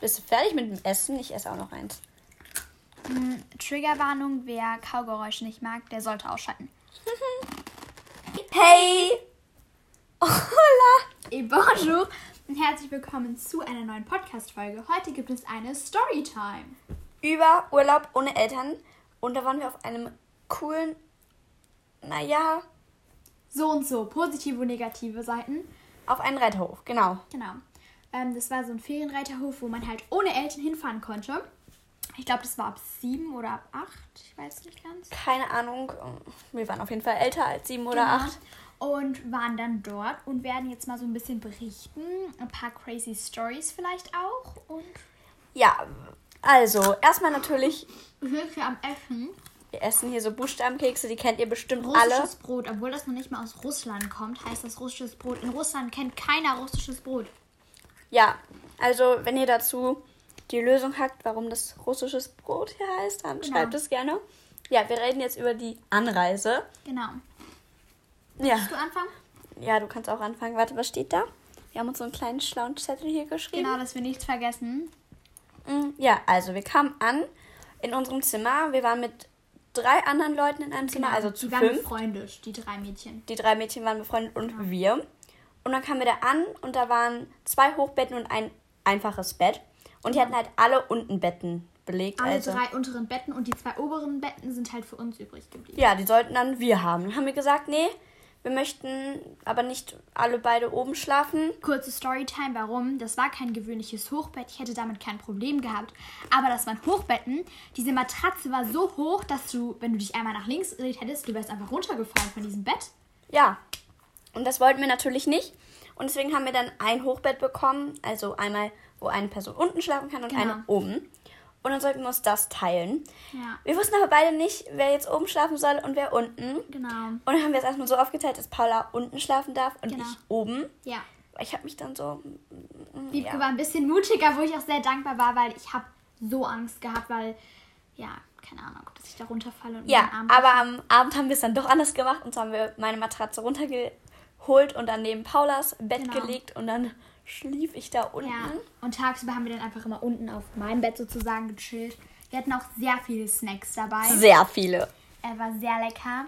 Bist du fertig mit dem Essen? Ich esse auch noch eins. Hm, Triggerwarnung, wer Kaugeräusche nicht mag, der sollte ausschalten. Hey! Hola! Et bonjour und herzlich willkommen zu einer neuen Podcast-Folge. Heute gibt es eine Storytime. Über Urlaub ohne Eltern. Und da waren wir auf einem coolen, naja, So und so, positive und negative Seiten. auf einen Reiterhof, genau. Genau. Ähm, das war so ein Ferienreiterhof, wo man halt ohne Eltern hinfahren konnte. Ich glaube, das war ab sieben oder ab acht. Ich weiß nicht ganz. Keine Ahnung. Wir waren auf jeden Fall älter als sieben oder Genau. acht. Und waren dann dort und werden jetzt mal so ein bisschen berichten. Ein paar crazy Stories vielleicht auch. Und Ja, also, erstmal natürlich, wir sind hier am Essen. wir essen hier so Buchstabenkekse, die kennt ihr bestimmt Russisches alle. Brot, obwohl das noch nicht mal aus Russland kommt, heißt das russisches Brot. In Russland kennt keiner russisches Brot. Ja, also, wenn ihr dazu die Lösung habt, warum das russisches Brot hier heißt, dann Genau. schreibt es gerne. Ja, wir reden jetzt über die Anreise. Genau. Ja. Willst du anfangen? Ja, du kannst auch anfangen. Warte, was steht da? Wir haben uns so einen kleinen schlauen Zettel hier geschrieben. Genau, dass wir nichts vergessen. Mm, Ja, also wir kamen an in unserem Zimmer. Wir waren mit drei anderen Leuten in einem Zimmer, also zu die waren fünf. befreundet, die drei Mädchen. Die drei Mädchen waren befreundet und wir. Und dann kamen wir da an und da waren zwei Hochbetten und ein einfaches Bett. Und die hatten halt alle unten Betten belegt. Alle also, drei unteren Betten und die zwei oberen Betten sind halt für uns übrig geblieben. ja, die sollten dann wir haben. Dann haben wir gesagt, nee, wir möchten aber nicht alle beide oben schlafen. Kurze Storytime, warum? Das war kein gewöhnliches Hochbett. Ich hätte damit kein Problem gehabt. Aber das waren Hochbetten. Diese Matratze war so hoch, dass du, wenn du dich einmal nach links gedreht hättest, du wärst einfach runtergefallen von diesem Bett. Ja, und das wollten wir natürlich nicht. Und deswegen haben wir dann ein Hochbett bekommen. Also einmal, wo eine Person unten schlafen kann und Genau. eine oben. Und dann sollten wir uns das teilen. Ja. Wir wussten aber beide nicht, wer jetzt oben schlafen soll und wer unten. Genau. Und dann haben wir es erstmal so aufgeteilt, dass Paula unten schlafen darf und Genau. ich oben. Ja. Ich habe mich dann so. mm, Wiebke ja. war ein bisschen mutiger, wo ich auch sehr dankbar war, weil ich habe so Angst gehabt, weil, ja, keine Ahnung, dass ich da runterfalle und Ja, aber am Abend haben wir es dann doch anders gemacht. Und zwar haben wir meine Matratze runtergeholt und dann neben Paulas Bett Genau. gelegt und dann schlief ich da unten. Ja, und tagsüber haben wir dann einfach immer unten auf meinem Bett sozusagen gechillt. Wir hatten auch sehr viele Snacks dabei. Sehr viele. Er war sehr lecker.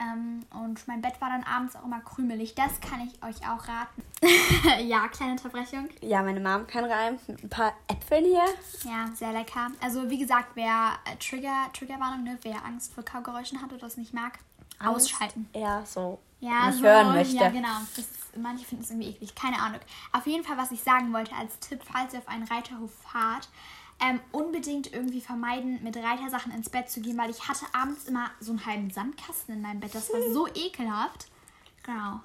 Ähm, und mein Bett war dann abends auch immer krümelig. Das kann ich euch auch raten. ja, kleine Unterbrechung. Ja, meine Mom kann rein mit ein paar Äpfeln hier. Ja, sehr lecker. Also wie gesagt, wer äh, Trigger, Triggerwarnung, ne? wer Angst vor Kaugeräuschen hat oder das nicht mag, ausschalten. Ja, so. Ja, so, hören möchte. Ja, genau. Das manche finden es irgendwie eklig. Keine Ahnung. Auf jeden Fall, was ich sagen wollte als Tipp, falls ihr auf einen Reiterhof fahrt, ähm, unbedingt irgendwie vermeiden, mit Reitersachen ins Bett zu gehen, weil ich hatte abends immer so einen halben Sandkasten in meinem Bett. Das war so ekelhaft. Genau.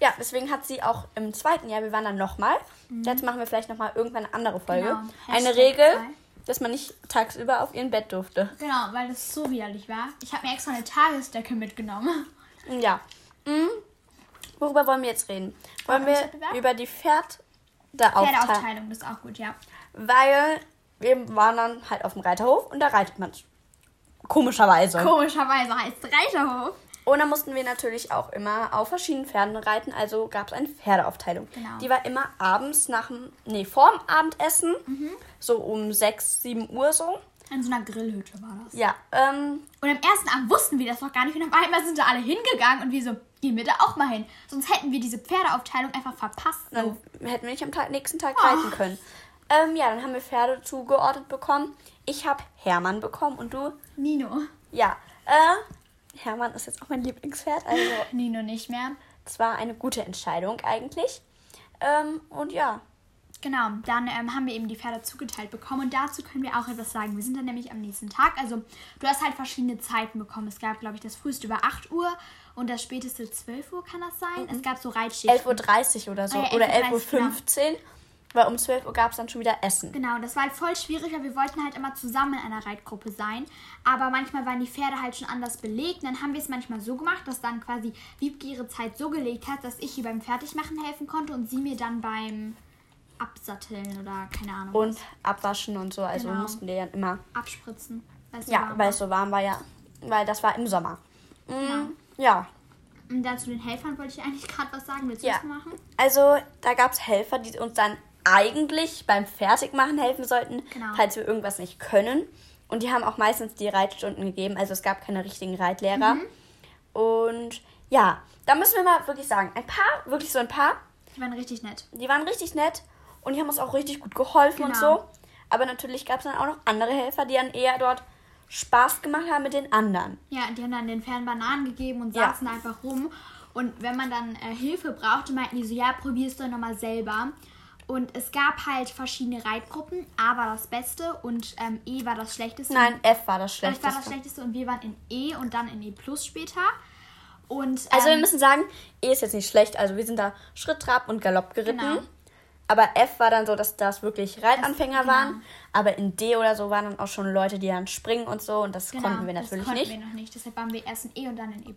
Ja, deswegen hat sie auch im zweiten Jahr, wir waren dann nochmal. Jetzt machen wir vielleicht nochmal irgendwann eine andere Folge. Genau. Eine Regel, zwei. dass man nicht tagsüber auf ihrem Bett durfte. Genau, weil das so widerlich war. Ich habe mir extra eine Tagesdecke mitgenommen. Ja. Mhm. Worüber wollen wir jetzt reden? Wollen wir über die Pferdeaufteilung? Pferdeaufteilung, das ist auch gut, ja. Weil wir waren dann halt auf dem Reiterhof und da reitet man. Komischerweise. Komischerweise heißt Reiterhof. Und dann mussten wir natürlich auch immer auf verschiedenen Pferden reiten, also gab es eine Pferdeaufteilung. Genau. Die war immer abends nach dem, nee, vorm Abendessen, Mhm. so um 6, 7 Uhr so. In so einer Grillhütte war das. Ja, ähm, Und am ersten Abend wussten wir das noch gar nicht. Und auf einmal sind da alle hingegangen und wir so, gehen wir da auch mal hin. Sonst hätten wir diese Pferdeaufteilung einfach verpasst. dann So. hätten wir nicht am Tag, nächsten Tag Oh. reiten können. Ähm, ja, dann haben wir Pferde zugeordnet bekommen. Ich habe Hermann bekommen und du? Nino. Ja, äh, Hermann ist jetzt auch mein Lieblingspferd, also Nino nicht mehr. es war eine gute Entscheidung eigentlich. Ähm, und ja, Genau, dann ähm, haben wir eben die Pferde zugeteilt bekommen und dazu können wir auch etwas sagen. Wir sind dann nämlich am nächsten Tag, also du hast halt verschiedene Zeiten bekommen. Es gab, glaube ich, das früheste über 8 Uhr und das späteste 12 Uhr kann das sein. Es gab so Reitschichten. 11.30 Uhr oder so. Ah ja, oder 11.30 Uhr, 11.15 Uhr. Weil um 12 Uhr gab es dann schon wieder Essen. Genau, das war halt voll schwierig, weil wir wollten halt immer zusammen in einer Reitgruppe sein. Aber manchmal waren die Pferde halt schon anders belegt. Und dann haben wir es manchmal so gemacht, dass dann quasi Wiebke ihre Zeit so gelegt hat, dass ich ihr beim Fertigmachen helfen konnte und sie mir dann beim Absatteln oder keine Ahnung. Und abwaschen und so. Also Genau. mussten wir dann immer. abspritzen. Ja, weil es so warm war, ja. Weil das war im Sommer. Genau. Mm, Ja. Und dazu den Helfern wollte ich eigentlich gerade was sagen. Willst du Ja. das machen? Also, da gab es Helfer, die uns dann eigentlich beim Fertigmachen helfen sollten, Genau. falls wir irgendwas nicht können. Und die haben auch meistens die Reitstunden gegeben, also es gab keine richtigen Reitlehrer. Mhm. Und ja, da müssen wir mal wirklich sagen, ein paar, wirklich so ein paar, Die waren richtig nett. die waren richtig nett und die haben uns auch richtig gut geholfen und Genau. so. Aber natürlich gab es dann auch noch andere Helfer, die dann eher dort Spaß gemacht haben mit den anderen. Ja, die haben dann den Pferden Bananen gegeben und Ja. saßen einfach rum. Und wenn man dann äh, Hilfe brauchte, meinten die so, ja, probier's doch nochmal selber. Und es gab halt verschiedene Reitgruppen. A war das Beste und ähm, E war das Schlechteste. Nein, F war das Schlechteste. war das Schlechteste und wir waren in E und dann in E Plus später. Und, Also wir ähm, müssen sagen, E ist jetzt nicht schlecht. Also wir sind da Schritt, Trab und Galopp geritten. Genau. Aber F war dann so, dass das wirklich Reitanfänger genau. waren. Aber in D oder so waren dann auch schon Leute, die dann springen und so. Und das Genau, konnten wir natürlich das konnten nicht. wir noch nicht. Deshalb waren wir erst in E und dann in E+.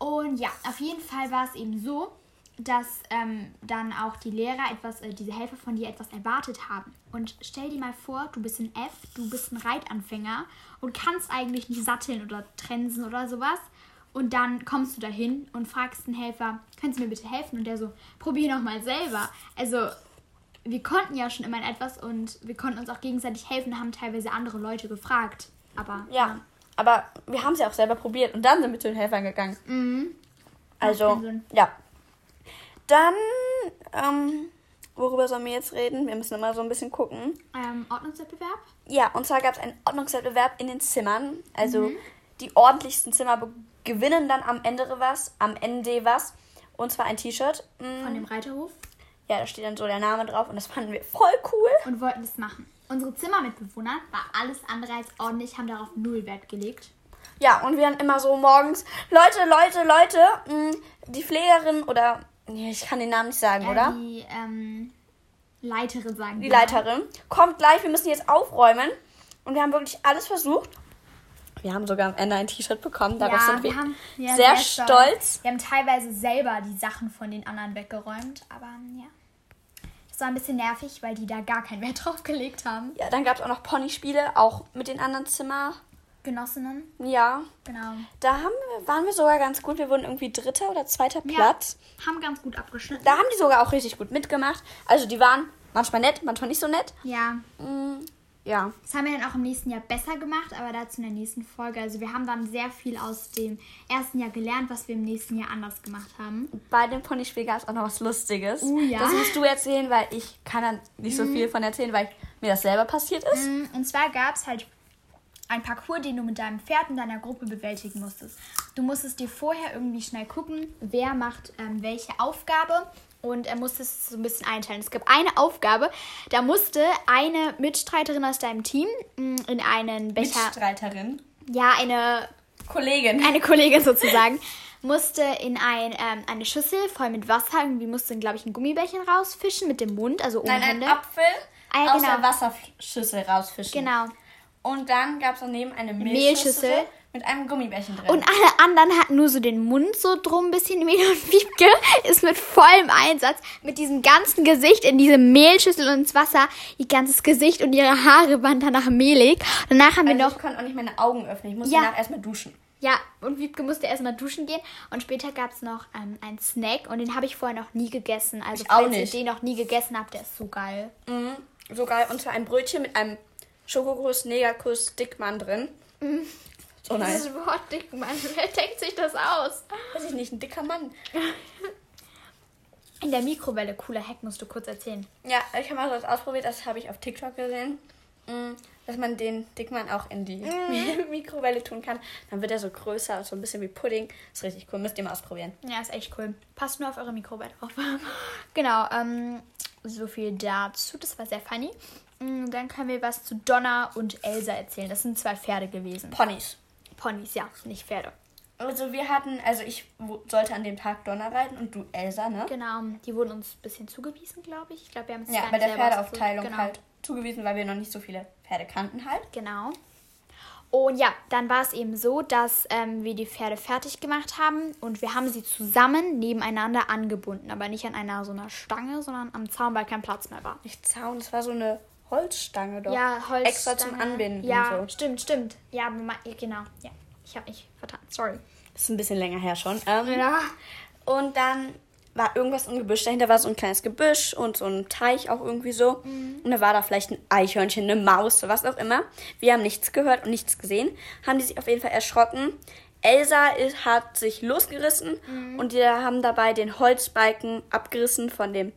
Und ja, auf jeden Fall war es eben so, dass ähm, dann auch die Lehrer etwas, äh, diese Helfer von dir etwas erwartet haben. Und stell dir mal vor, du bist in F, du bist ein Reitanfänger und kannst eigentlich nicht satteln oder trensen oder sowas. Und dann kommst du dahin und fragst den Helfer, kannst du mir bitte helfen? Und der so, probier noch mal selber. Also wir konnten ja schon immer in etwas und wir konnten uns auch gegenseitig helfen, haben teilweise andere Leute gefragt. Aber Ja, aber wir haben es ja auch selber probiert. Und dann sind wir zu den Helfern gegangen. Mhm. Also, ja. Dann, ähm, worüber sollen wir jetzt reden? Wir müssen immer so ein bisschen gucken. Ähm, Ordnungswettbewerb? Ja, und zwar gab es einen Ordnungswettbewerb in den Zimmern. Also Mhm. die ordentlichsten Zimmer gewinnen dann am Ende was, am Ende was. Und zwar ein T-Shirt. Mm, von dem Reiterhof Ja, da steht dann so der Name drauf und das fanden wir voll cool. und wollten das machen. Unsere Zimmermitbewohner war alles andere als ordentlich, haben darauf null Wert gelegt. Ja, und wir dann immer so morgens, Leute, Leute, Leute, mh, die Pflegerin oder, nee, ich kann den Namen nicht sagen, Äh, oder? Die ähm, Leiterin sagen Die wir. Leiterin, kommt gleich, wir müssen jetzt aufräumen. Und wir haben wirklich alles versucht. Wir haben sogar am Ende ein T-Shirt bekommen, darauf Ja, sind wir, wir haben ja, sehr, stolz. Wir haben teilweise selber die Sachen von den anderen weggeräumt, aber ja. Das war ein bisschen nervig, weil die da gar keinen Wert drauf gelegt haben. Ja, dann gab es auch noch Ponyspiele, auch mit den anderen Zimmer. Genossinnen, Ja, genau. da haben waren wir sogar ganz gut. Wir wurden irgendwie dritter oder zweiter Platz. Ja, haben ganz gut abgeschnitten. Da haben die sogar auch richtig gut mitgemacht. Also die waren manchmal nett, manchmal nicht so nett. ja, Mm, ja. Das haben wir dann auch im nächsten Jahr besser gemacht, aber dazu in der nächsten Folge. Also wir haben dann sehr viel aus dem ersten Jahr gelernt, was wir im nächsten Jahr anders gemacht haben. Bei dem Ponyspiel gab es auch noch was Lustiges. Oh ja. Das musst du erzählen, weil ich kann da nicht so viel von erzählen, weil mir das selber passiert ist. Mm, Und zwar gab es halt ein Parcours, den du mit deinem Pferd und deiner Gruppe bewältigen musstest. Du musstest dir vorher irgendwie schnell gucken, wer macht ähm, welche Aufgabe und er musste es so ein bisschen einteilen. Es gab eine Aufgabe, da musste eine Mitstreiterin aus deinem Team mm, in einen Becher, Mitstreiterin. ja, eine Kollegin. eine Kollegin sozusagen, musste in ein, ähm, eine Schüssel voll mit Wasser, irgendwie musste, glaube ich, ein Gummibärchen rausfischen mit dem Mund, also ohne Nein, ein Hände. Apfel Ah, ja, aus genau. der Wasserschüssel rausfischen. Genau. Und dann gab es daneben eine Mehlschüssel. Mehlschüssel mit einem Gummibärchen drin. Und alle anderen hatten nur so den Mund so drum ein bisschen Mehl und Wiebke ist mit vollem Einsatz mit diesem ganzen Gesicht in diese Mehlschüssel und ins Wasser, ihr ganzes Gesicht und ihre Haare waren danach mehlig. Danach haben wir also noch ich konnte auch nicht meine Augen öffnen. Ich musste Ja. danach erstmal duschen. Ja, und Wiebke musste erstmal duschen gehen. Und später gab es noch ähm, einen Snack und den habe ich vorher noch nie gegessen. Also Ich auch falls nicht. ihr den noch nie gegessen habt, der ist so geil. Mhm. So geil. Und zwar ein Brötchen mit einem Schokokuss, Negerkuss, Dickmann drin. So nice. Dieses Wort dick, Mann. Wer denkt sich das aus? Weiß ich nicht, ein dicker Mann. In der Mikrowelle, cooler Hack, musst du kurz erzählen. Ja, ich habe mal so was ausprobiert, das habe ich auf TikTok gesehen. Mm, Dass man den Dickmann auch in die Mikrowelle tun kann. Dann wird er so größer, so ein bisschen wie Pudding. ist richtig cool, müsst ihr mal ausprobieren. Ja, ist echt cool. Passt nur auf eure Mikrowelle drauf. genau, ähm, so viel dazu. Das war sehr funny. Mm, Dann können wir was zu Donna und Elsa erzählen. Das sind zwei Pferde gewesen. Ponys. Ponys, ja, nicht Pferde. Also wir hatten, also ich sollte an dem Tag Donner reiten und du Elsa, ne? Genau, die wurden uns ein bisschen zugewiesen, glaube ich. Ich glaube, wir haben es Ja, bei der Pferdeaufteilung genau. halt zugewiesen, weil wir noch nicht so viele Pferde kannten halt. Genau. Und ja, dann war es eben so, dass ähm, wir die Pferde fertig gemacht haben und wir haben sie zusammen nebeneinander angebunden. Aber nicht an einer so einer Stange, sondern am Zaun, weil kein Platz mehr war. Nicht Zaun, das war so eine Holzstange doch. Ja, Holz. Extra zum Anbinden Ja, so. stimmt, stimmt. Ja, genau. Ja, ich habe mich vertan. Sorry. Das ist ein bisschen länger her schon. Ähm, Ja. Und dann war irgendwas im Gebüsch. Dahinter war so ein kleines Gebüsch und so ein Teich auch irgendwie so. Und da war da vielleicht ein Eichhörnchen, eine Maus, was auch immer. Wir haben nichts gehört und nichts gesehen. Haben die sich auf jeden Fall erschrocken. Elsa ist, hat sich losgerissen und die haben dabei den Holzbalken abgerissen von dem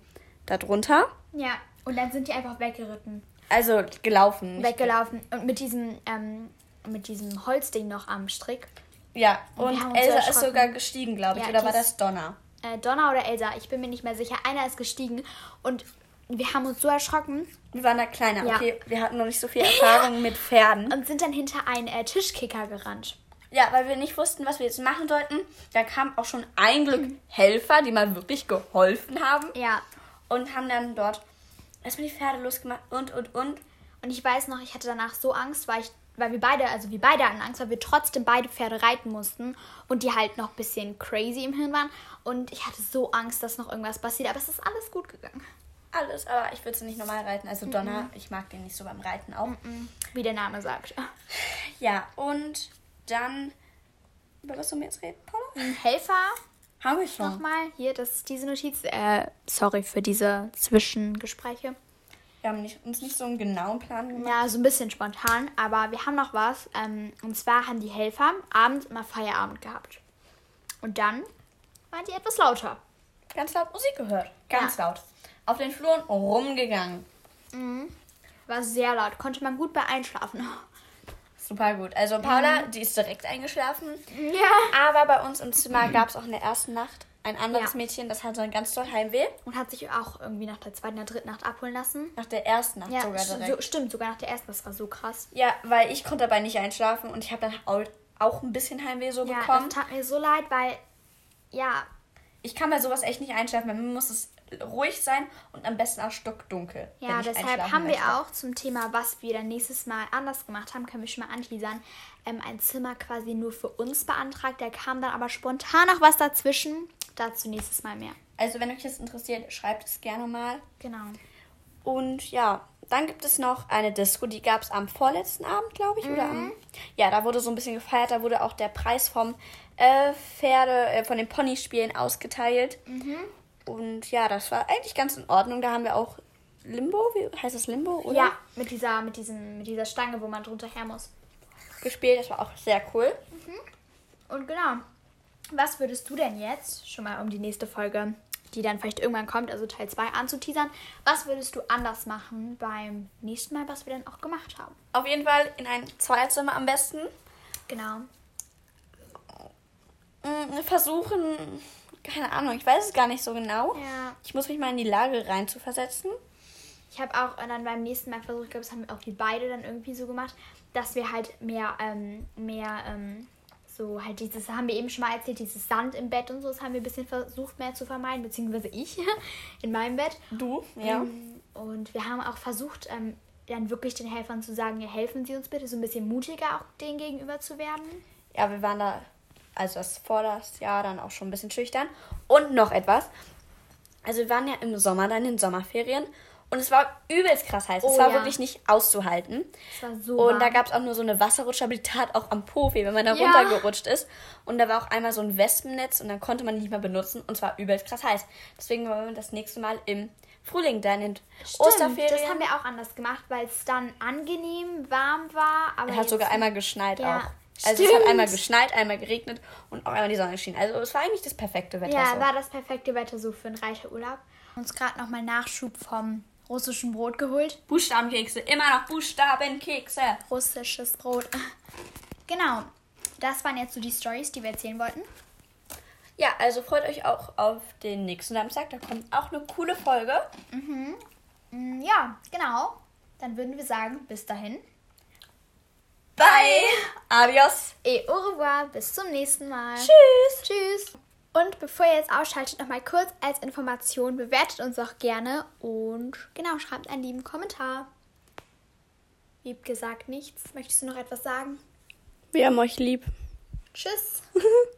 da drunter. Ja, und dann sind die einfach weggeritten. Also gelaufen. Weggelaufen. Und mit diesem, ähm, mit diesem Holzding noch am Strick. Ja, Und und, Elsa ist sogar gestiegen, glaube ich. Ja, Oder war das Donner? Äh, Donna oder Elsa, ich bin mir nicht mehr sicher. Einer ist gestiegen und wir haben uns so erschrocken Wir waren da kleiner, Ja. okay. Wir hatten noch nicht so viel Erfahrung mit Pferden. und sind dann hinter einen äh, Tischkicker gerannt. Ja, weil wir nicht wussten, was wir jetzt machen sollten. Da kamen auch schon ein Glück Helfer, die mal wirklich geholfen haben. Ja. Und haben dann dort erstmal die Pferde losgemacht und, und, und. Und ich weiß noch, ich hatte danach so Angst, weil ich, weil wir beide, also wir beide hatten Angst, weil wir trotzdem beide Pferde reiten mussten und die halt noch ein bisschen crazy im Hirn waren. Und ich hatte so Angst, dass noch irgendwas passiert, aber es ist alles gut gegangen. Alles, aber ich würde sie nicht normal reiten. Also Donner, ich mag den nicht so beim Reiten auch. Wie der Name sagt. Ja, und dann. Über was sollen wir jetzt reden, Paula? Ein Helfer Haben wir schon. nochmal. Hier, das ist diese Notiz. Äh, sorry für diese Zwischengespräche. Wir haben nicht, uns nicht so einen genauen Plan gemacht. Ja, so ein bisschen spontan, aber wir haben noch was. Ähm, und zwar haben die Helfer abends immer Feierabend gehabt. Und dann waren die etwas lauter. Ganz laut Musik gehört. Ganz Ja. laut. Auf den Fluren rumgegangen. War sehr laut, konnte man gut bei einschlafen. Super gut. Also Paula, die ist direkt eingeschlafen. Ja. Aber bei uns im Zimmer gab es auch in der ersten Nacht ein anderes Ja. Mädchen, das hatte ein ganz doll Heimweh. Und hat sich auch irgendwie nach der zweiten, der dritten Nacht abholen lassen. Nach der ersten Nacht Ja, sogar direkt. so, stimmt, sogar nach der ersten. Das war so krass. Ja, weil ich konnte dabei nicht einschlafen und ich habe dann au- auch ein bisschen Heimweh so Ja, bekommen. das tat mir so leid, weil, ja, Ich kann bei sowas echt nicht einschlafen. Bei mir muss es ruhig sein und am besten auch stockdunkel. ja deshalb haben wir möchte. auch zum Thema, was wir dann nächstes Mal anders gemacht haben, können wir schon mal anteasern, ähm, ein Zimmer quasi nur für uns beantragt. Da kam dann aber spontan noch was dazwischen. Dazu nächstes Mal mehr. Also wenn euch das interessiert, schreibt es gerne mal. Genau. Und ja, dann gibt es noch eine Disco, die gab es am vorletzten Abend, glaube ich, oder am. Ja, da wurde so ein bisschen gefeiert, da wurde auch der Preis vom äh, Pferde, äh, von den Ponyspielen ausgeteilt. Und ja, das war eigentlich ganz in Ordnung. Da haben wir auch Limbo, wie heißt das Limbo, oder? Ja, mit dieser, mit, diesem, mit dieser Stange, wo man drunter her muss. Gespielt, das war auch sehr cool. Und genau. Was würdest du denn jetzt, schon mal um die nächste Folge, die dann vielleicht irgendwann kommt, also Teil 2 anzuteasern, was würdest du anders machen beim nächsten Mal, was wir dann auch gemacht haben? Auf jeden Fall in ein Zweierzimmer am besten. Genau. Mm, Versuchen, keine Ahnung, ich weiß es gar nicht so genau. Ja. Ich muss mich mal in die Lage rein zu versetzen. Ich habe auch dann beim nächsten Mal versucht, ich glaube, das haben wir auch wir beide dann irgendwie so gemacht, dass wir halt mehr, ähm, mehr, ähm, so halt dieses, haben wir eben schon mal erzählt, dieses Sand im Bett und so, das haben wir ein bisschen versucht mehr zu vermeiden, beziehungsweise ich in meinem Bett. Du? Ja. Ähm, Und wir haben auch versucht, ähm, dann wirklich den Helfern zu sagen, ja, helfen Sie uns bitte, so ein bisschen mutiger auch denen gegenüber zu werden. Ja, wir waren da, also das vor das Jahr dann auch schon ein bisschen schüchtern. Und noch etwas. Also wir waren ja im Sommer dann in Sommerferien und es war übelst krass heiß. es Oh war ja. wirklich nicht auszuhalten. Es war so Und da gab es auch nur so eine Wasserrutsche, aber die tat auch am Po weh, wenn man da Ja. runtergerutscht ist. Und da war auch einmal so ein Wespennetz und dann konnte man die nicht mehr benutzen und zwar übelst krass heiß. Deswegen wollen wir das nächste Mal im Frühling dann in Stimmt, Osterferien. das haben wir auch anders gemacht, weil es dann angenehm warm war. Aber Es hat sogar einmal geschneit Ja, auch. Also es hat stimmt. einmal geschneit, einmal geregnet und auch einmal die Sonne schien. Also es war eigentlich das perfekte Wetter. Ja, so. war das perfekte Wetter so für einen Reiterurlaub. Uns gerade nochmal Nachschub vom russischen Brot geholt. Buchstabenkekse, immer noch Buchstabenkekse. Russisches Brot. Genau. Das waren jetzt so die Stories, die wir erzählen wollten. Ja, also freut euch auch auf den nächsten Samstag. Da kommt auch eine coole Folge. Mm, Ja, genau. Dann würden wir sagen, bis dahin. Bye. Adios. Et au revoir. Bis zum nächsten Mal. Tschüss. Tschüss. Und bevor ihr jetzt ausschaltet, nochmal kurz als Information, bewertet uns auch gerne und genau, schreibt einen lieben Kommentar. Lieb gesagt nichts. Möchtest du noch etwas sagen? Wir haben euch lieb. Tschüss.